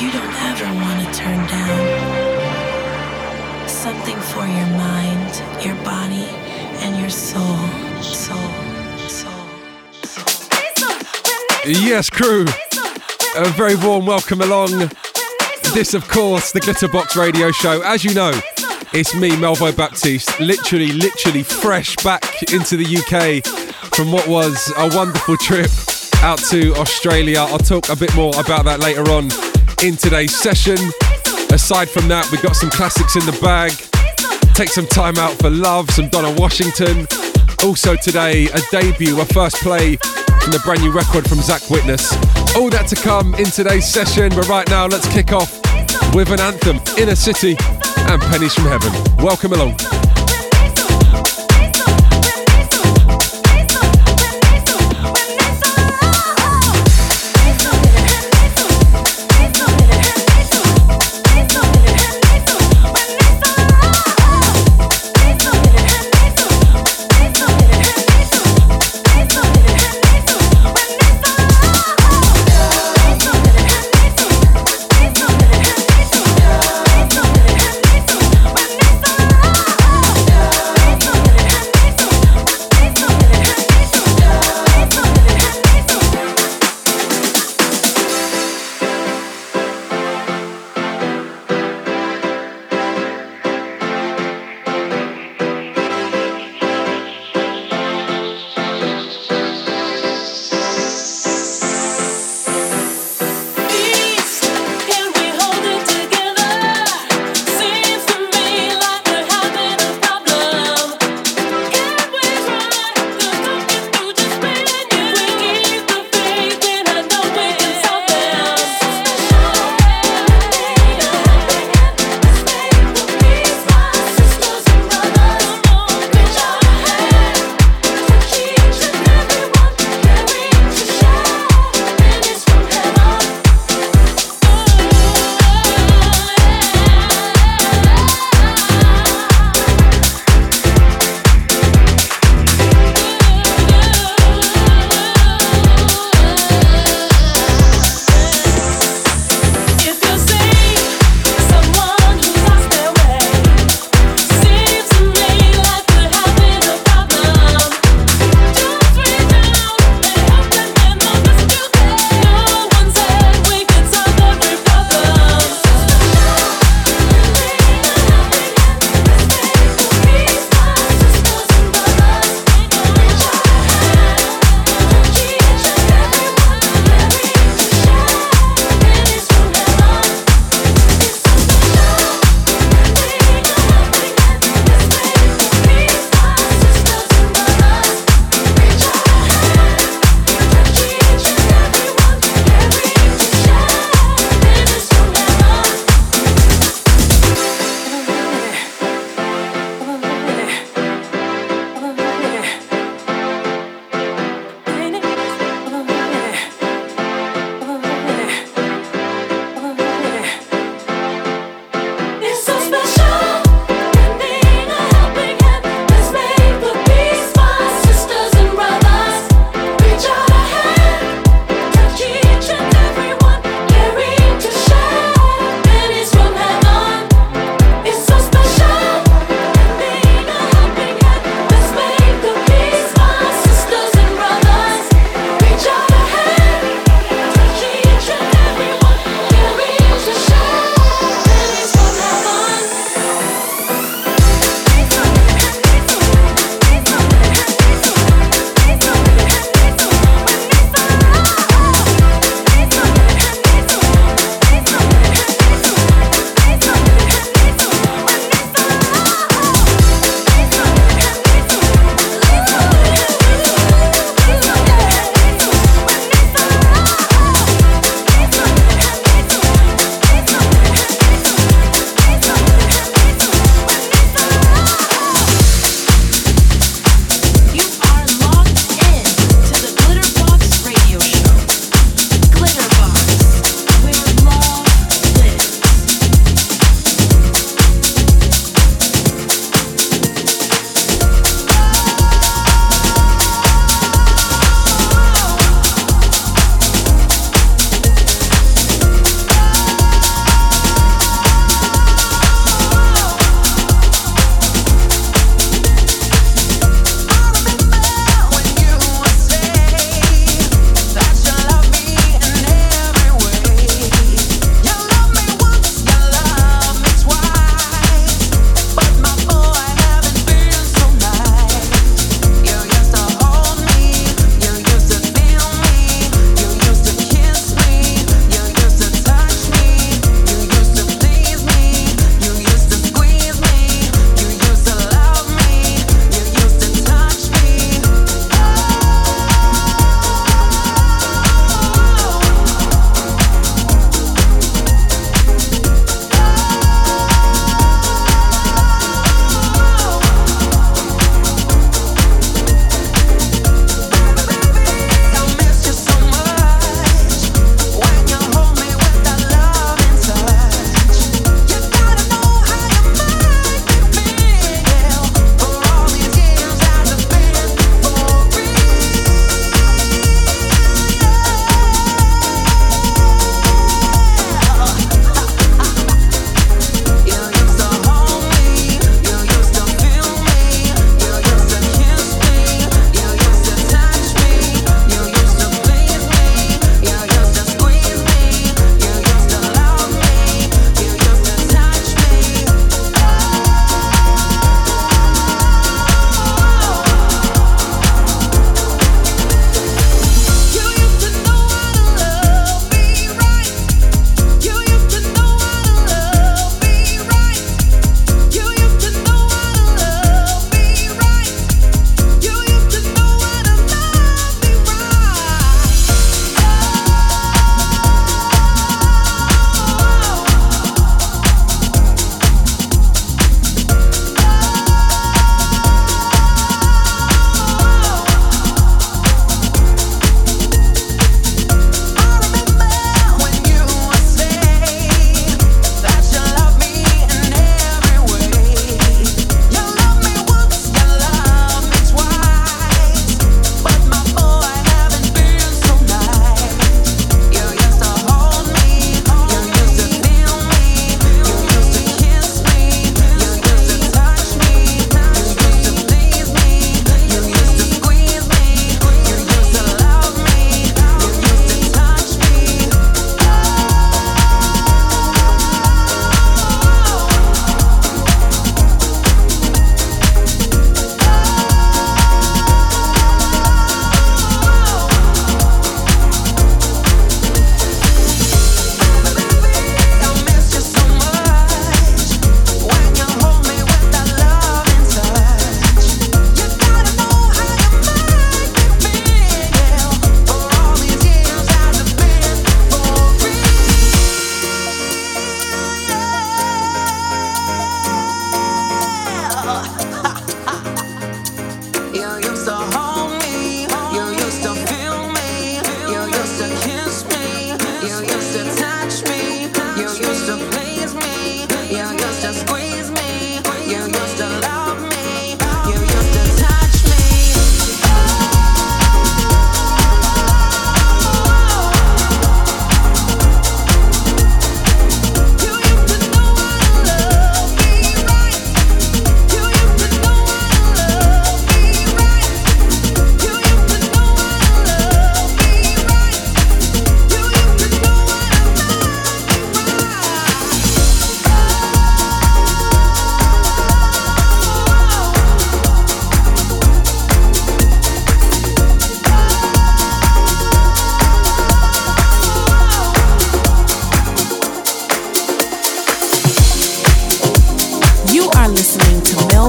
you don't ever want to turn down. Something for your mind, your body, and your soul. Soul, soul, soul. Yes, crew. A very warm welcome along. This, of course, the Glitterbox Radio Show. As you know, it's me, Melvo Baptiste, literally, literally fresh back into the UK from what was a wonderful trip out to Australia. I'll talk a bit more about that later on in today's session. Aside from that, we've got some classics in the bag. Take some time out for love, some Donna Washington. Also today, a debut, a first play from the brand new record from Zach Witness. All that to come in today's session, but right now let's kick off with an anthem, Inner City and Pennies from Heaven. Welcome along.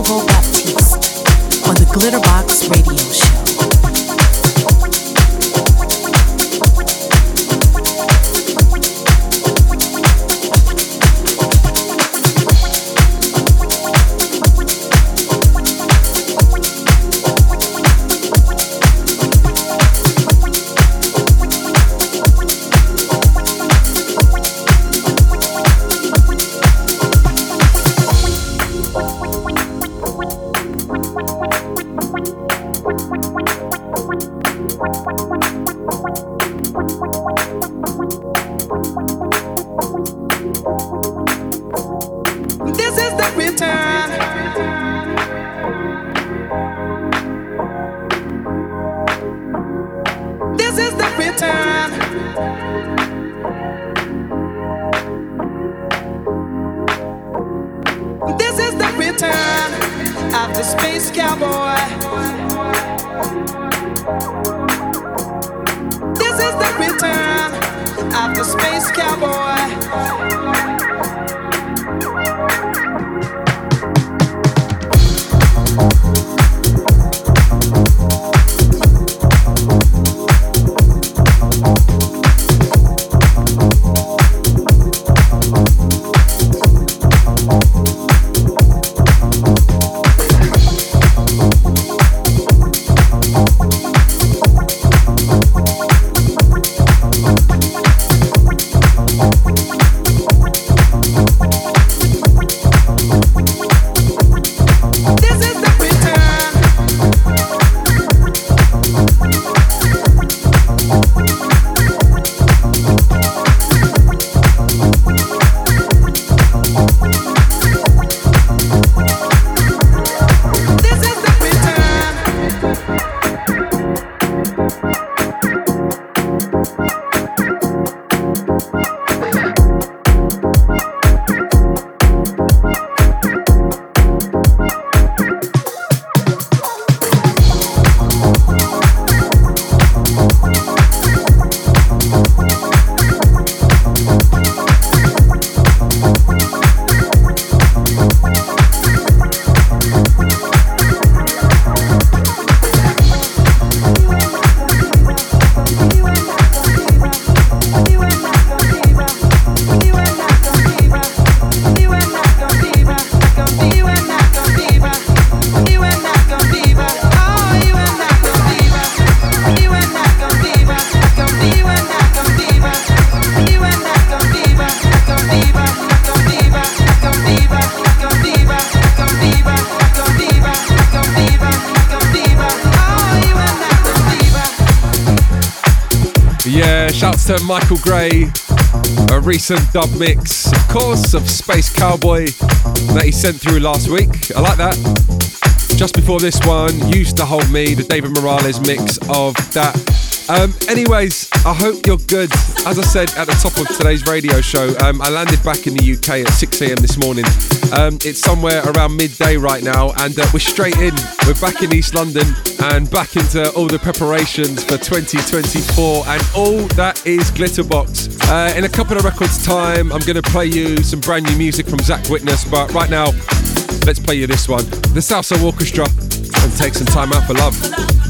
Baptiste on the Glitterbox Radio Show. To Michael Gray, a recent dub mix, of course, of Space Cowboy that he sent through last week. I like that. Just before this one, Used to Hold Me, the David Morales mix of that. Um, anyways, I hope you're good. As I said at the top of today's radio show, um, I landed back in the UK at 6 a.m. this morning. Um, it's somewhere around midday right now, and uh, we're straight in. We're back in East London and back into all the preparations for 2024 and all that is Glitterbox. Uh, in a couple of records' time, I'm going to play you some brand new music from Zach Witness, but right now, let's play you this one the Salsoul Orchestra and take some time out for love.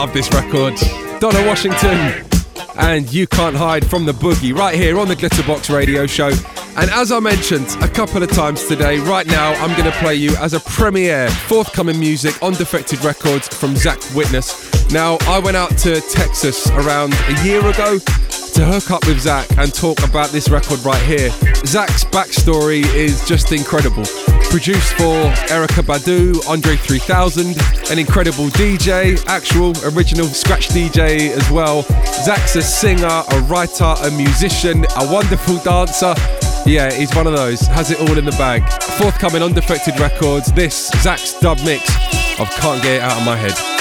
Love this record. Donna Washington and You Can't Hide from the Boogie right here on the Glitterbox Radio Show. And as I mentioned a couple of times today, right now I'm going to play you as a premiere forthcoming music on Defected Records from Zach Witness. Now, I went out to Texas around a year ago to hook up with Zach and talk about this record right here. Zach's backstory is just incredible produced for Erykah Badu, Andre 3000, an incredible DJ, actual original scratch DJ as well. Zach's a singer, a writer, a musician, a wonderful dancer. Yeah, he's one of those, has it all in the bag. Forthcoming on Defected Records, this Zach's dub mix of Can't Get It Out of My Head.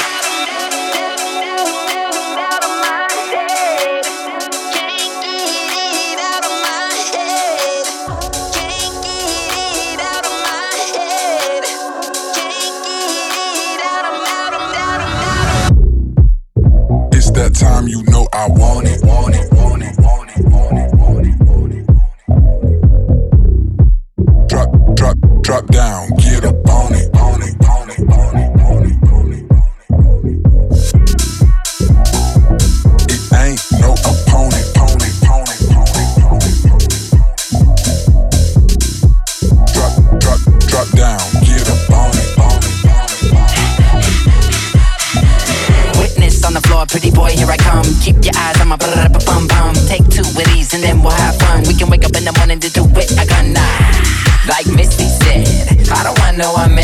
wanted to do it, I gotta Like Misty said, I don't want no one.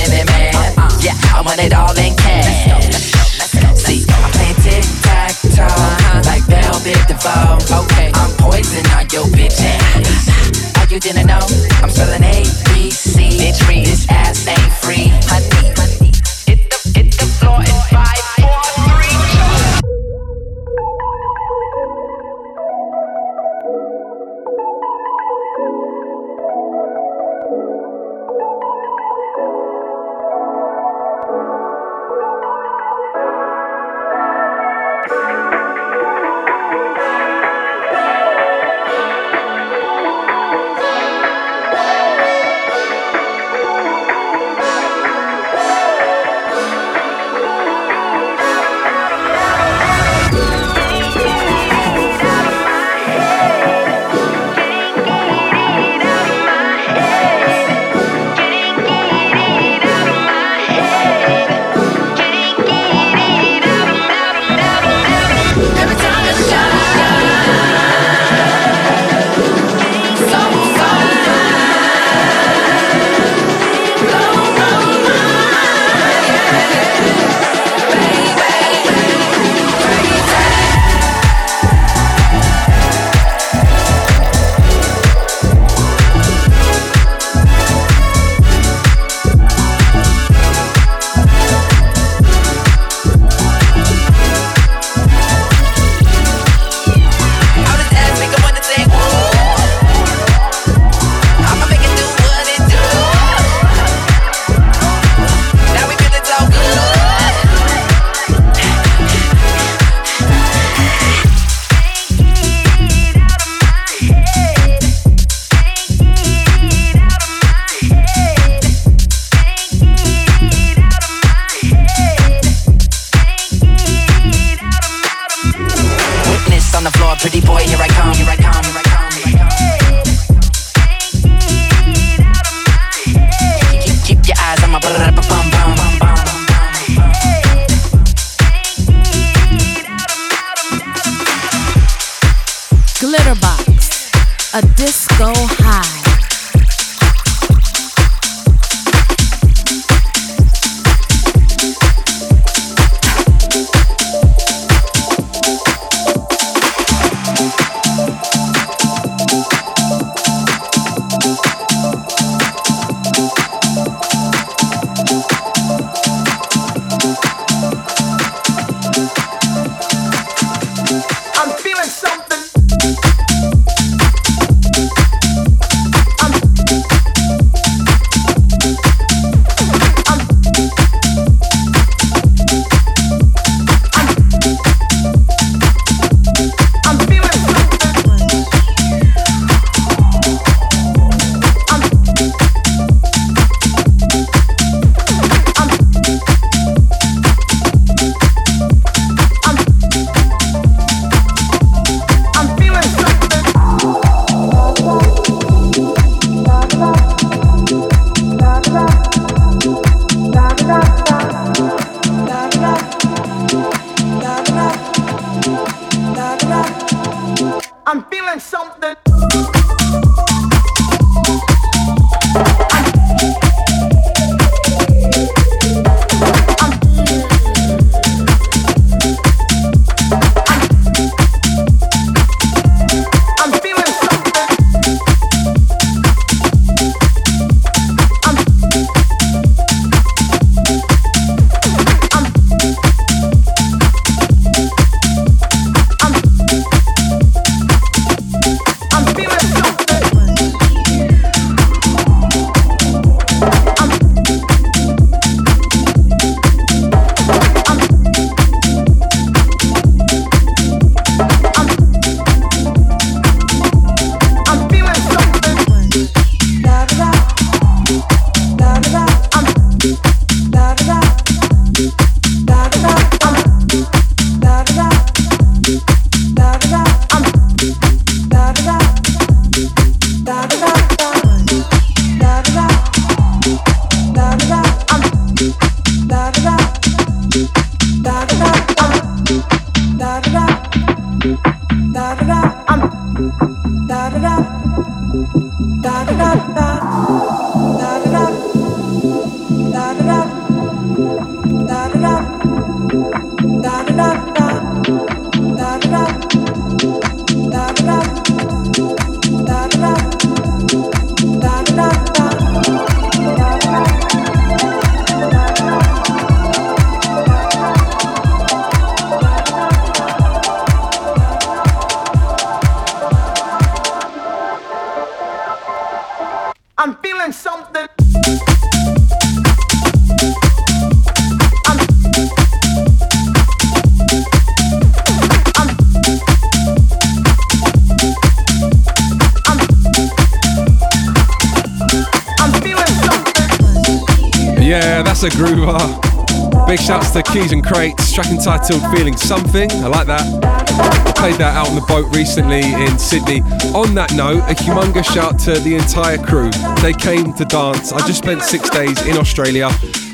Know a groover. Big shouts to Keys N Krates, track entitled Feeling Something. I like that. Played that out on the boat recently in Sydney. On that note, a humongous shout to the entire crew. They came to dance. I just spent six days in Australia.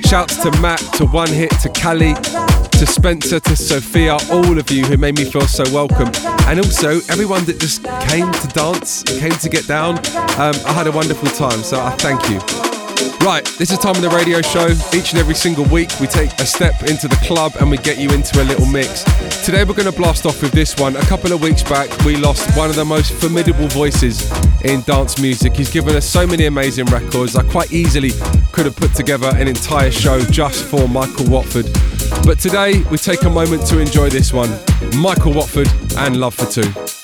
Shouts to Matt, to One Hit, to Cali, to Spencer, to Sophia, all of you who made me feel so welcome. And also everyone that just came to dance, came to get down. Um, I had a wonderful time, so I thank you. Right, this is time of the radio show. Each and every single week, we take a step into the club and we get you into a little mix. Today, we're going to blast off with this one. A couple of weeks back, we lost one of the most formidable voices in dance music. He's given us so many amazing records. I quite easily could have put together an entire show just for Michael Watford. But today, we take a moment to enjoy this one Michael Watford and Love for Two.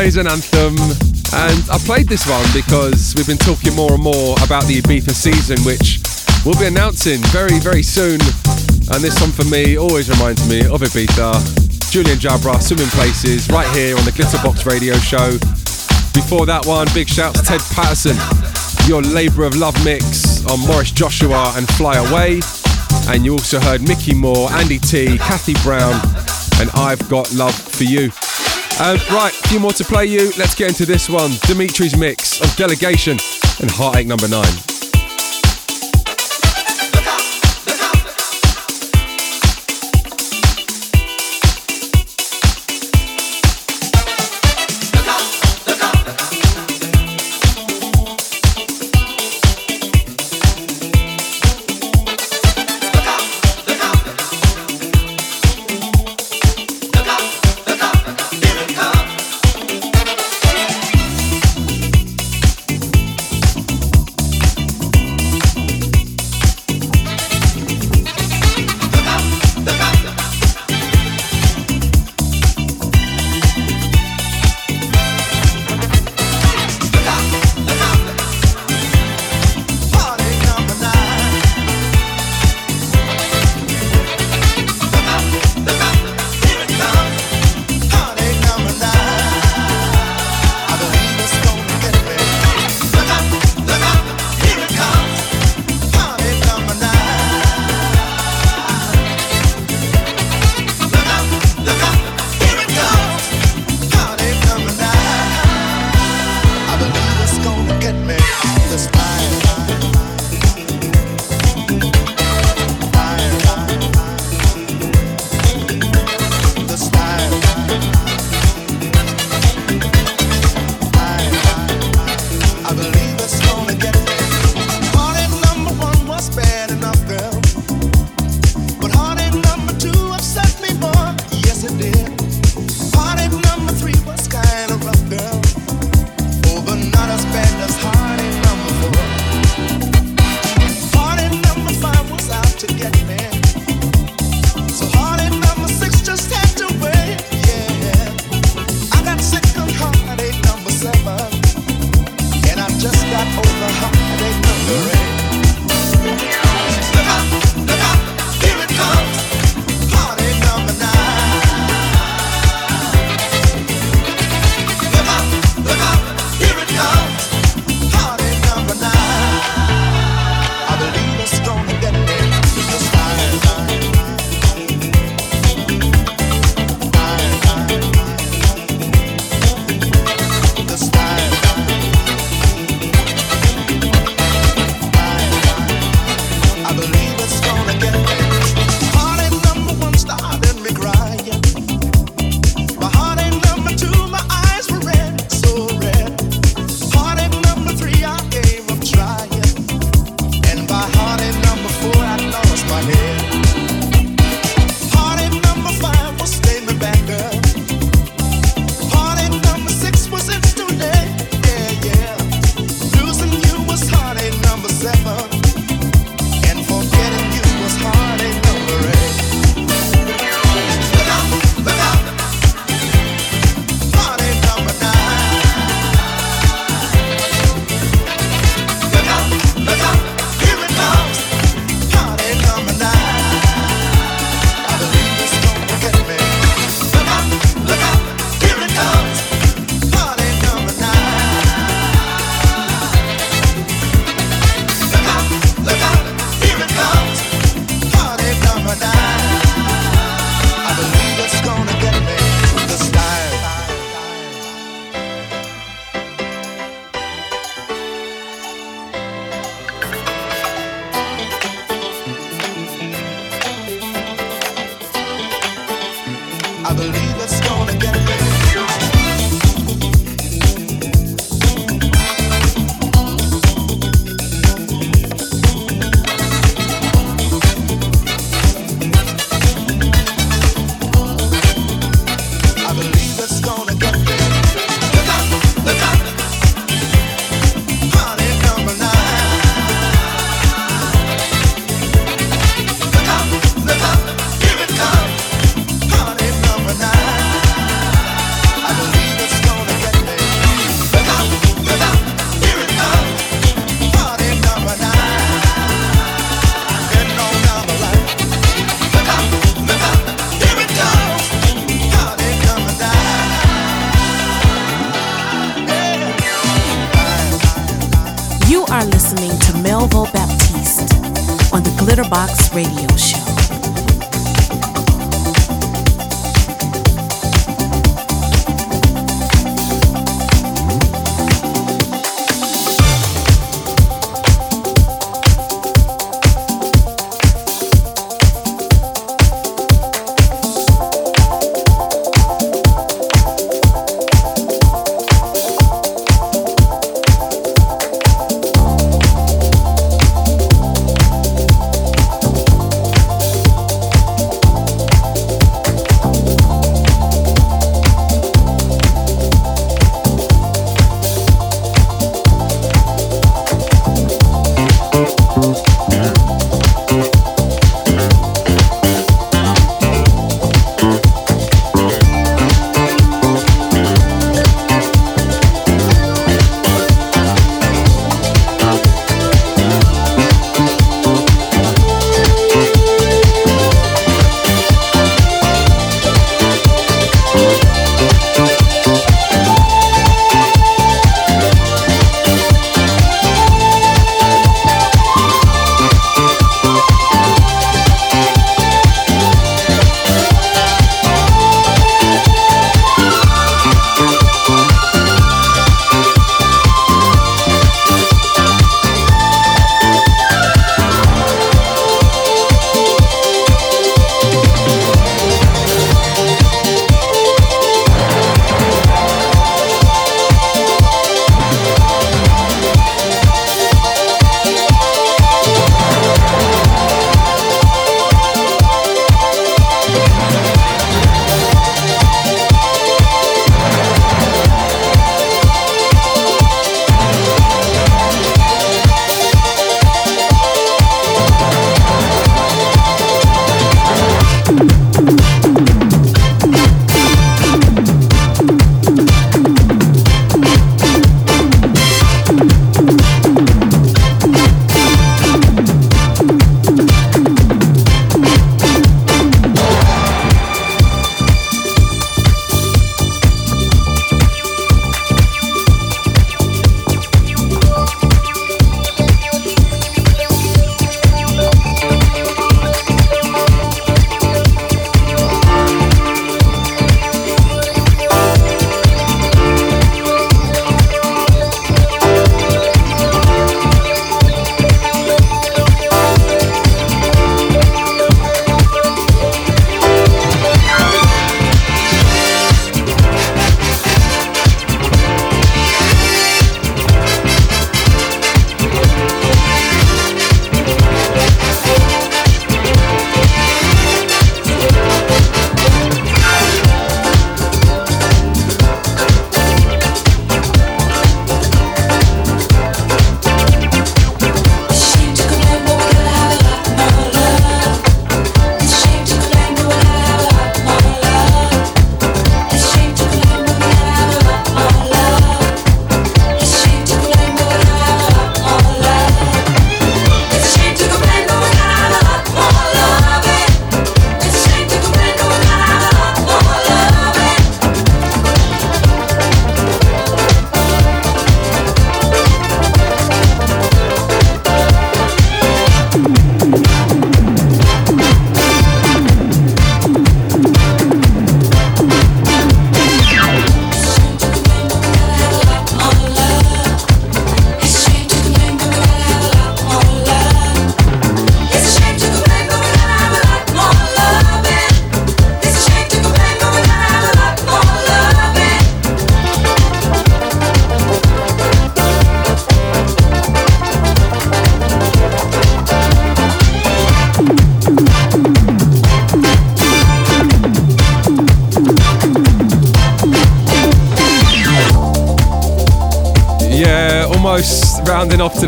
Always an anthem. And I played this one because we've been talking more and more about the Ibiza season, which we'll be announcing very, very soon. And this one for me always reminds me of Ibiza. Julien Jabre, Swimming Places, right here on the Glitterbox radio show. Before that one, big shout to Ted Patterson, your Labour of Love mix on Maurice Joshua and Fly Away. And you also heard Micky More, Andy Tee, Kathy Brown, and I've Got Love for You. Um, right, a few more to play you. Let's get into this one Dimitri's mix of Delegation and Heartache Number 9.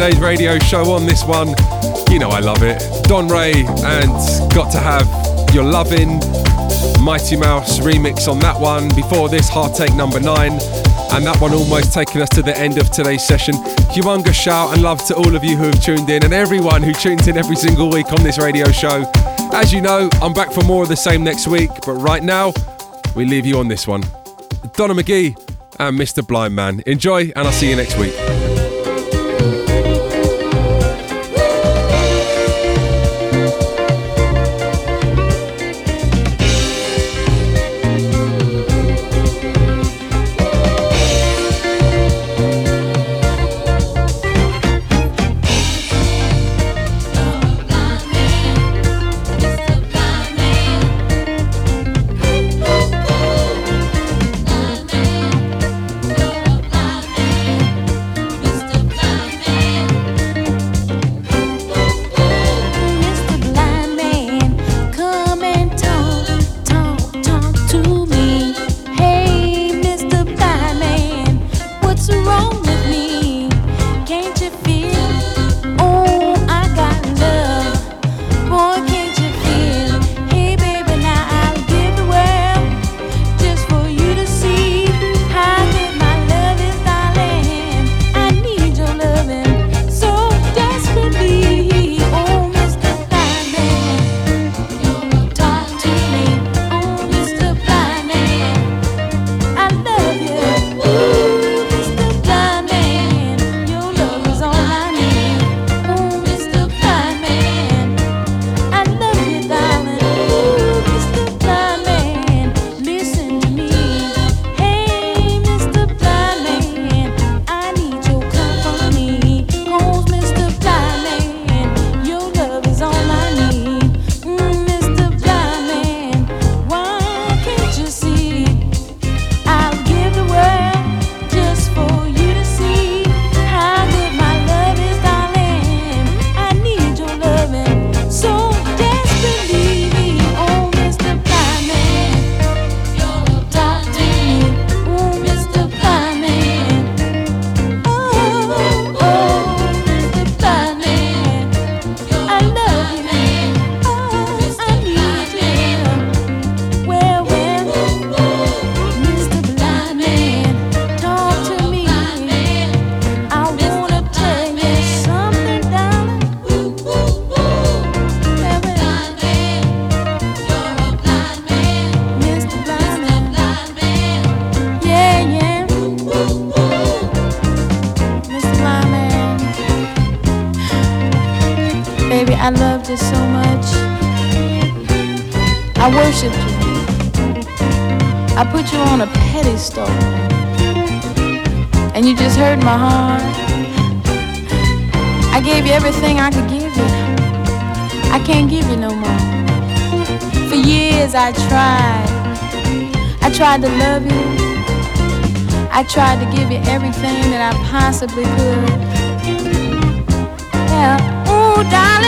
Today's radio show on this one. You know I love it. Don Ray and Got to Have Your Lovin'. Mighty Mouse remix on that one. Before this, Heartache number nine. And that one almost taking us to the end of today's session. Humongous shout and love to all of you who have tuned in and everyone who tunes in every single week on this radio show. As you know, I'm back for more of the same next week, but right now, we leave you on this one. Donna McGhee and Mr. Blind Man. Enjoy, and I'll see you next week. tried to give you everything that I possibly could. Yeah, ooh, darling.